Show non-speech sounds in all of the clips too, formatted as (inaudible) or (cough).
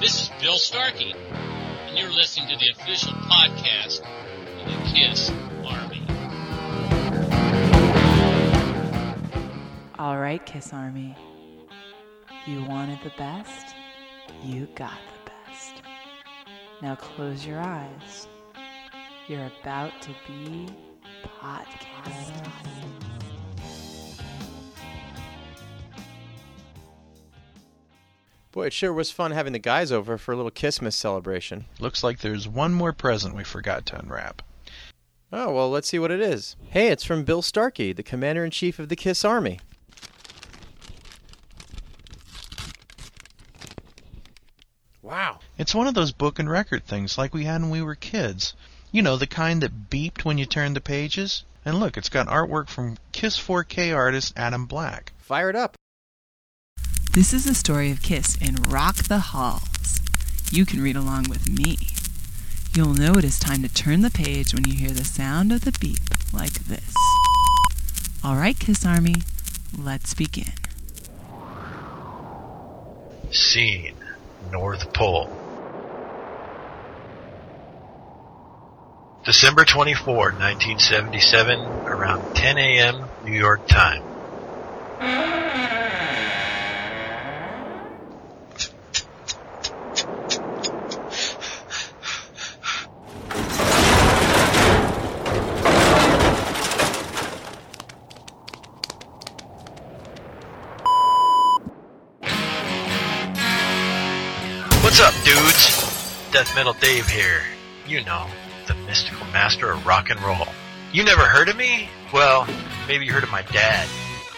This is Bill Starkey, and you're listening to the official podcast of the KISS Army. All right, Kiss Army. You wanted the best, you got the best. Now close your eyes. You're about to be podcast. Boy, it sure was fun having the guys over for a little Kissmas celebration. Looks like there's one more present we forgot to unwrap. Oh, well, let's see what it is. Hey, it's from Bill Starkey, the Commander in Chief of the Kiss Army. Wow. It's one of those book and record things like we had when we were kids. You know, the kind that beeped when you turned the pages. And look, it's got artwork from Kiss 4K artist Adam Black. Fire it up. This is the story of Kiss in Rock the Halls. You can read along with me. You'll know it is time to turn the page when you hear the sound of the beep like this. All right, Kiss Army, let's begin. Scene North Pole. December 24, 1977, around 10 a.m. New York time. Death Metal Dave here. You know, the mystical master of rock and roll. You never heard of me? Well, maybe you heard of my dad.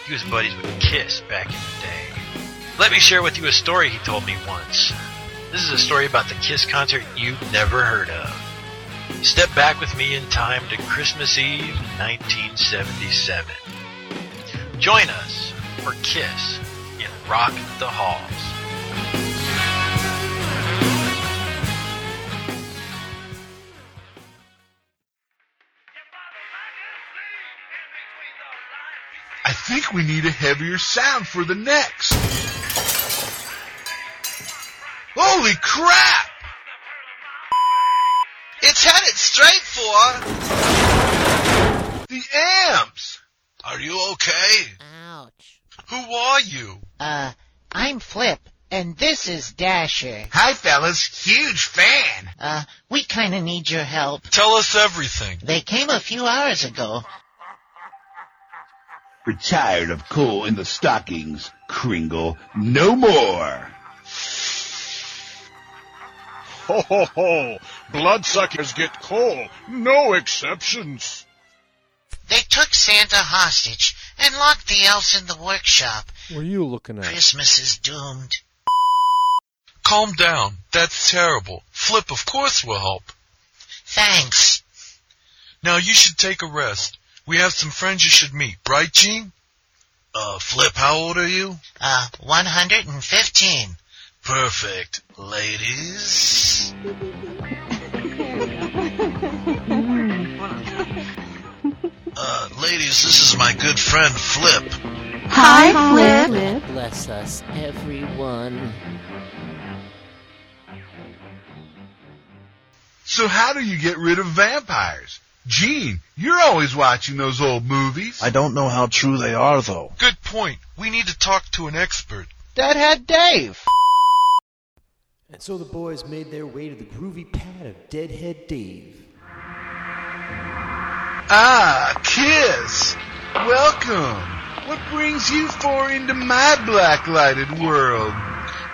He was buddies with Kiss back in the day. Let me share with you a story he told me once. This is a story about the Kiss concert you've never heard of. Step back with me in time to Christmas Eve, 1977. Join us for Kiss in Rock the Halls. Think we need a heavier sound for the next. Holy crap! It's headed straight for. The amps! Are you okay? Ouch. Who are you? Uh, I'm Flip, and this is Dasher. Hi fellas, huge fan. Uh, we kinda need your help. Tell us everything. They came a few hours ago. We're tired of coal in the stockings, Kringle. No more. Ho ho ho! Bloodsuckers get coal. No exceptions. They took Santa hostage and locked the elves in the workshop. What are you looking at? Christmas is doomed. Calm down. That's terrible. Flip, of course, will help. Thanks. Now you should take a rest. We have some friends you should meet, right, Gene? Uh, Flip, how old are you? Uh, 115. Perfect. Ladies? Uh, ladies, this is my good friend Flip. Hi, Flip. Bless us, everyone. So how do you get rid of vampires? Gene, you're always watching those old movies. I don't know how true they are, though. Good point. We need to talk to an expert. Deadhead Dave. And so the boys made their way to the groovy pad of Deadhead Dave. Ah, Kiss. Welcome. What brings you four into my black-lighted world?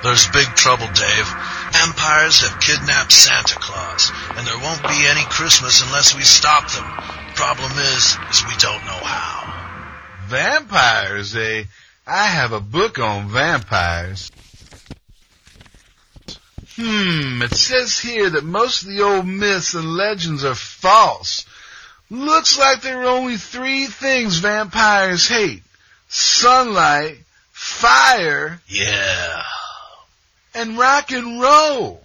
There's big trouble, Dave. Vampires have kidnapped Santa Claus, and there won't be any Christmas unless we stop them. Problem is, is we don't know how. Vampires, eh? I have a book on vampires. Hmm, it says here that most of the old myths and legends are false. Looks like there are only three things vampires hate. Sunlight, fire, Yeah. And rock and roll.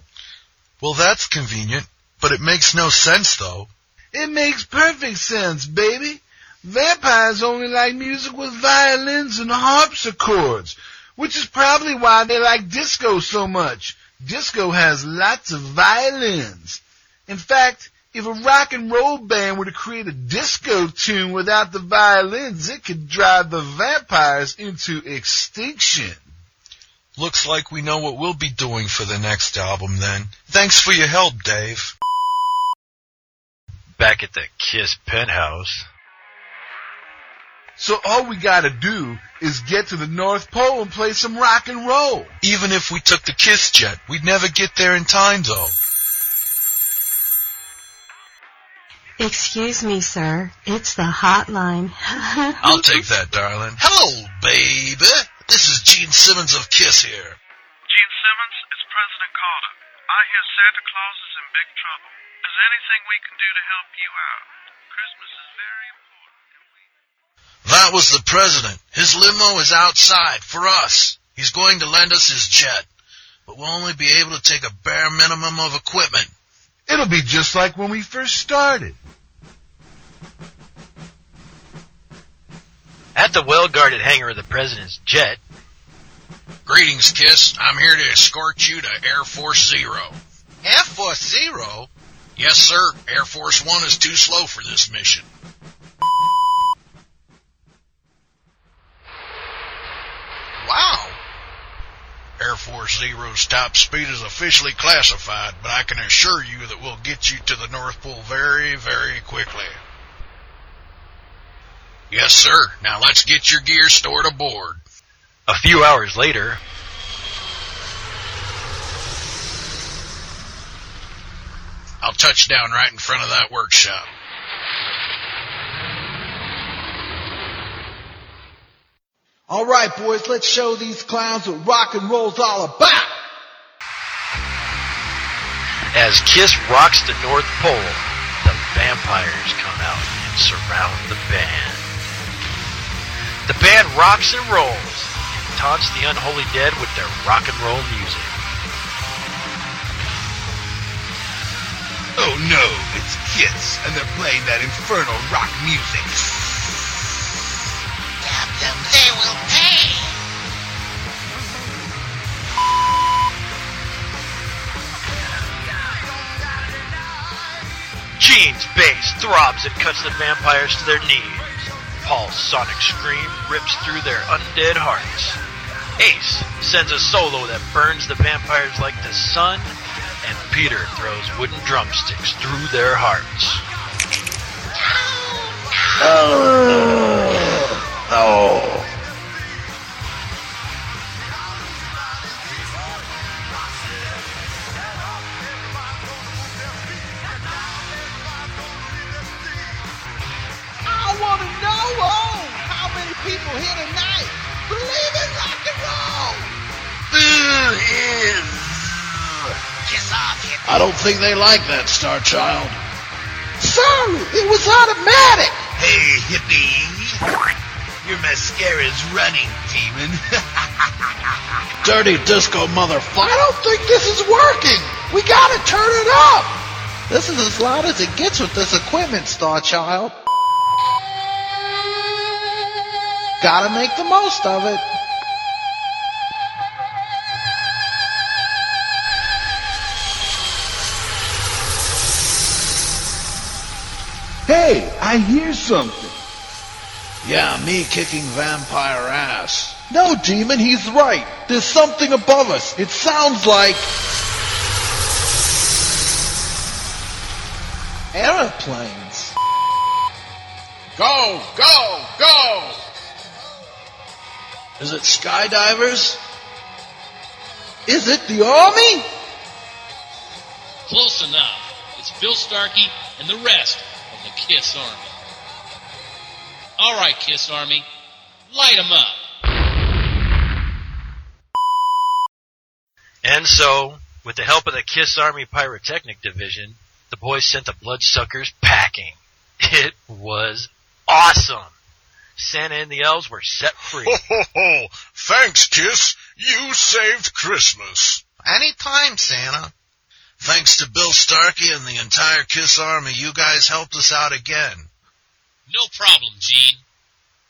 Well, that's convenient, but it makes no sense, though. It makes perfect sense, baby. Vampires only like music with violins and harpsichords. which is probably why they like disco so much. Disco has lots of violins. In fact, if a rock and roll band were to create a disco tune without the violins, it could drive the vampires into extinction. Looks like we know what we'll be doing for the next album then. Thanks for your help, Dave. Back at the Kiss penthouse. So all we gotta do is get to the North Pole and play some rock and roll. Even if we took the Kiss jet, we'd never get there in time though. Excuse me, sir. It's the hotline. (laughs) I'll take that, darling. Hello, baby. This is Gene Simmons of Kiss here. Gene Simmons, it's President Carter. I hear Santa Claus is in big trouble. Is there anything we can do to help you out? Christmas is very important. That was the president. His limo is outside for us. He's going to lend us his jet, but we'll only be able to take a bare minimum of equipment. It'll be just like when we first started. At the well-guarded hangar of the president's jet. Greetings, Kiss. I'm here to escort you to Air Force Zero. Air Force Zero? Yes, sir. Air Force One is too slow for this mission. Wow. Air Force Zero's top speed is officially classified, but I can assure you that we'll get you to the North Pole very, very quickly. Yes, sir. Now let's get your gear stored aboard. A few hours later, I'll touch down right in front of that workshop. All right, boys, let's show these clowns what rock and roll's all about. as Kiss rocks the North Pole, the vampires come out and surround the band. The band rocks and rolls and taunts the unholy dead with their rock and roll music. Oh no, it's Kiss, and they're playing that infernal rock music. Damn them, they will pay. Gene's bass throbs and cuts the vampires to their knees. Paul's sonic scream rips through their undead hearts. Ace sends a solo that burns the vampires like the sun, and Peter throws wooden drumsticks through their hearts. Oh. I think they like that, Star Child. It was automatic. Hey, hippie. Your mascara's running, demon. (laughs) Dirty disco motherfucker. I don't think this is working. We gotta turn it up. This is as loud as it gets with this equipment, Star Child. Gotta make the most of it. I hear something. Yeah, me kicking vampire ass. No, demon, he's right. There's something above us. It sounds like Aeroplanes. Go, go, go! Is it skydivers? Is it the army? Close enough. It's Bill Starkey and the rest of the Kiss Army. All right, Kiss Army, light 'em up. And so, with the help of the Kiss Army Pyrotechnic Division, the boys sent the bloodsuckers packing. (laughs) It was awesome. Santa and the elves were set free. Ho, ho, ho! Thanks, Kiss. You saved Christmas. Anytime, Santa. Thanks to Bill Starkey and the entire Kiss Army, you guys helped us out again. No problem, Gene.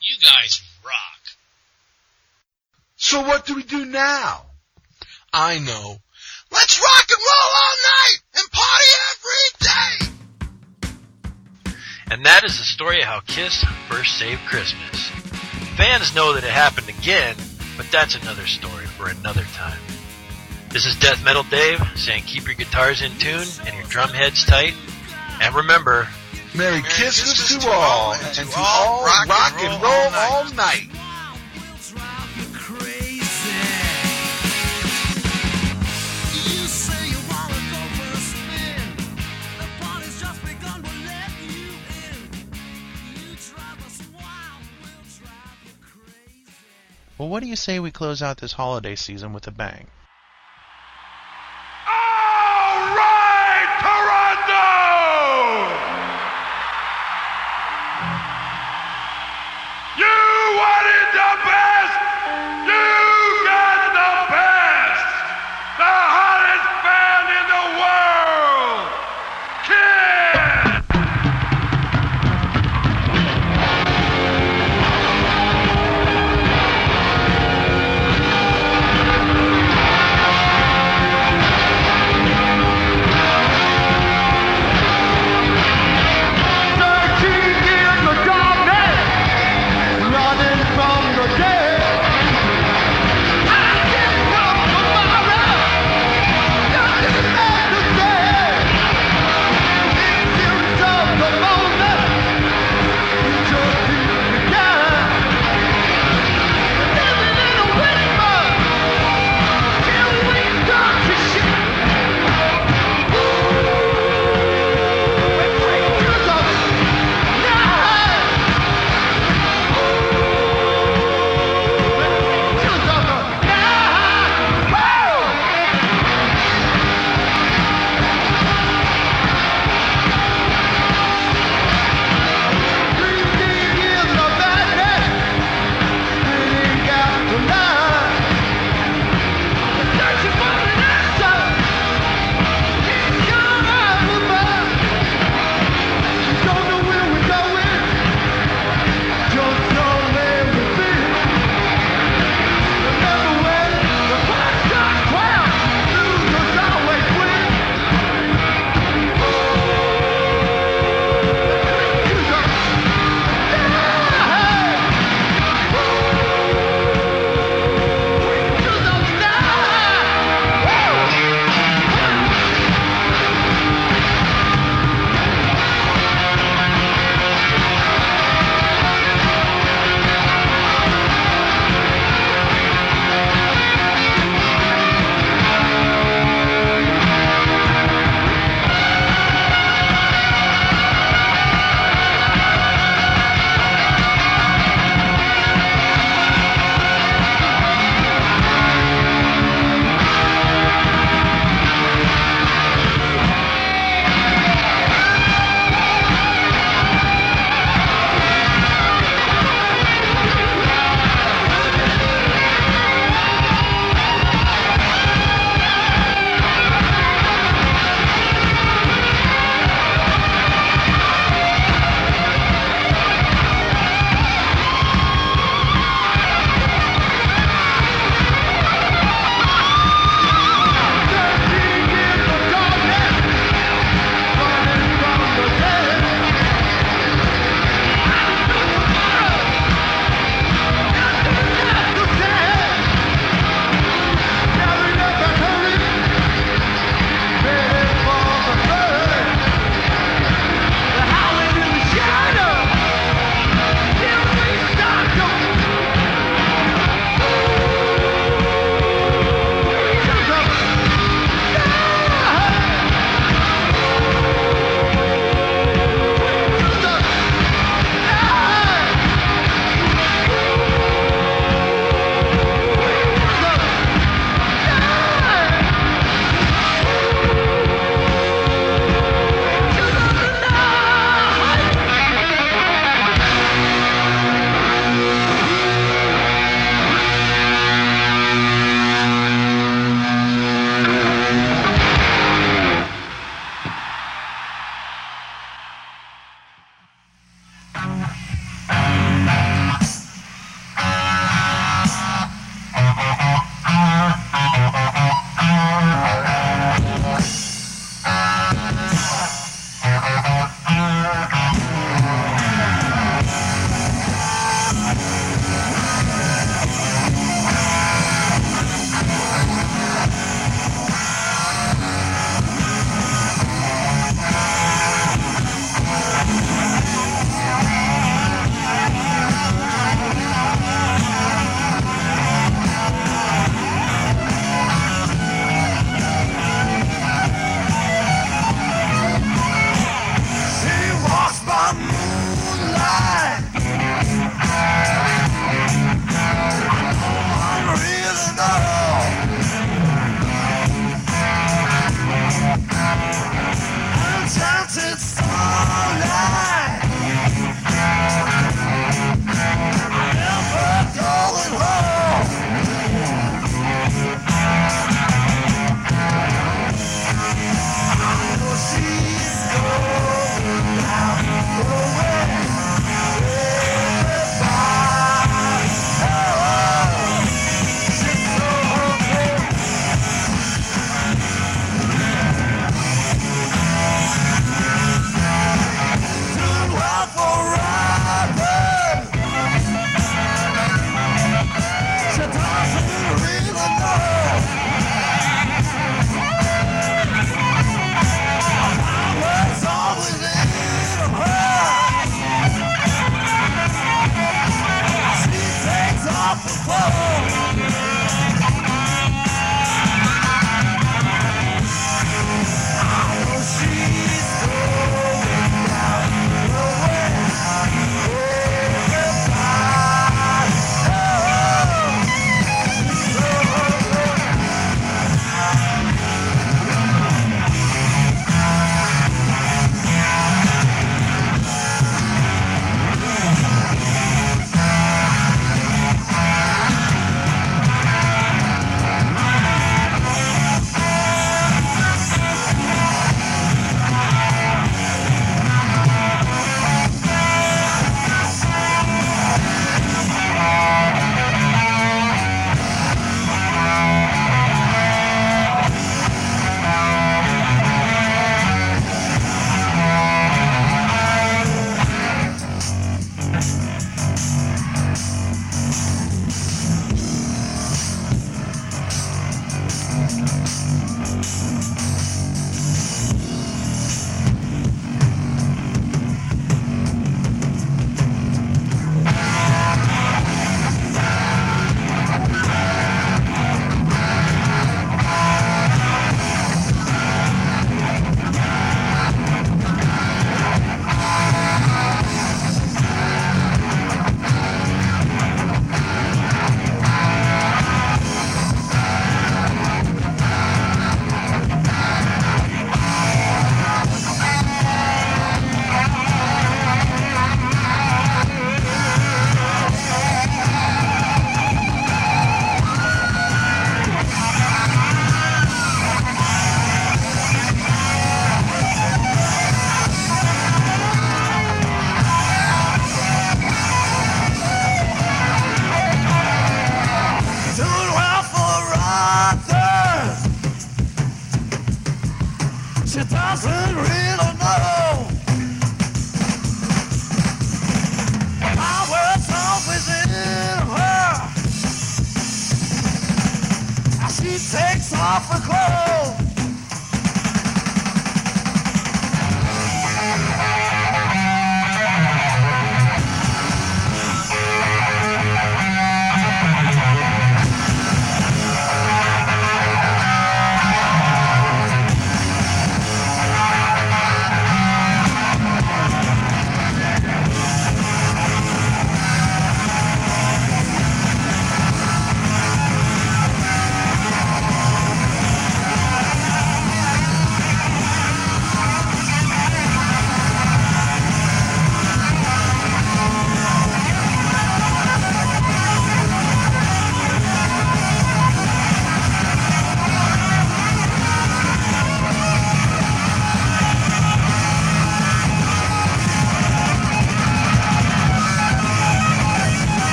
You guys rock. So what do we do now? I know. Let's rock and roll all night and party every day! And that is the story of how Kiss first saved Christmas. Fans know that it happened again, but that's another story for another time. This is Death Metal Dave saying keep your guitars in tune and your drum heads tight. And remember, Merry, Christmas, to all, and to all rock, and roll, all night. Well, what do you say we close out this holiday season with a bang?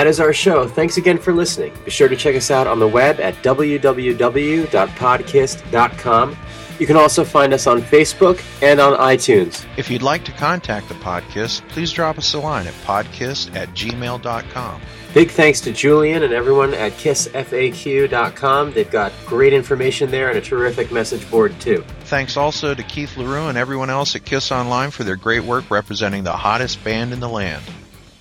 That is our show. Thanks again for listening. Be sure to check us out on the web at www.podkiss.com. You can also find us on Facebook and on iTunes. If you'd like to contact the Podkiss, please drop us a line at podkiss at gmail.com. Big thanks to Julian and everyone at kissfaq.com. They've got great information there and a terrific message board, too. Thanks also to Keith LaRue and everyone else at Kiss Online for their great work representing the hottest band in the land.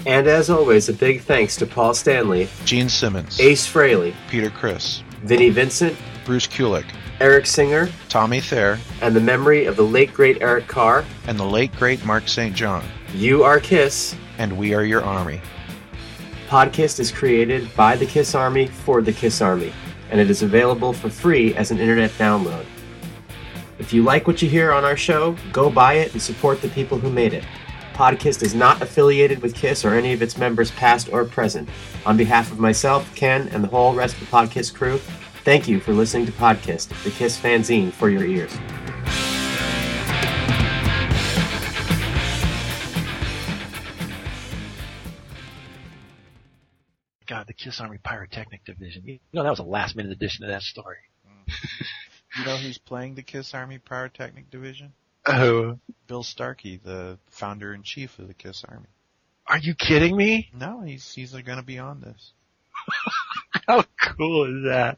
And as always, a big thanks to Paul Stanley, Gene Simmons, Ace Frehley, Peter Criss, Vinnie Vincent, Bruce Kulick, Eric Singer, Tommy Thayer, and the memory of the late great Eric Carr. and the late great Mark St. John. You are Kiss. And we are your army. Podkiss is created by the Kiss Army for the Kiss Army, and it is available for free as an internet download. If you like what you hear on our show, go buy it and support the people who made it. Podkiss is not affiliated with Kiss or any of its members, past or present. On behalf of myself, Ken, and the whole rest of the Podkiss crew, thank you for listening to Podkiss, the Kiss fanzine for your ears. God, the Kiss Army Pyrotechnic Division. You know, that was a last minute addition to that story. Mm. You know who's playing the Kiss Army Pyrotechnic Division? (laughs) Bill Starkey, the founder and chief of the Kiss Army. Are you kidding me? No, he's he's going to be on this. (laughs) How cool is that?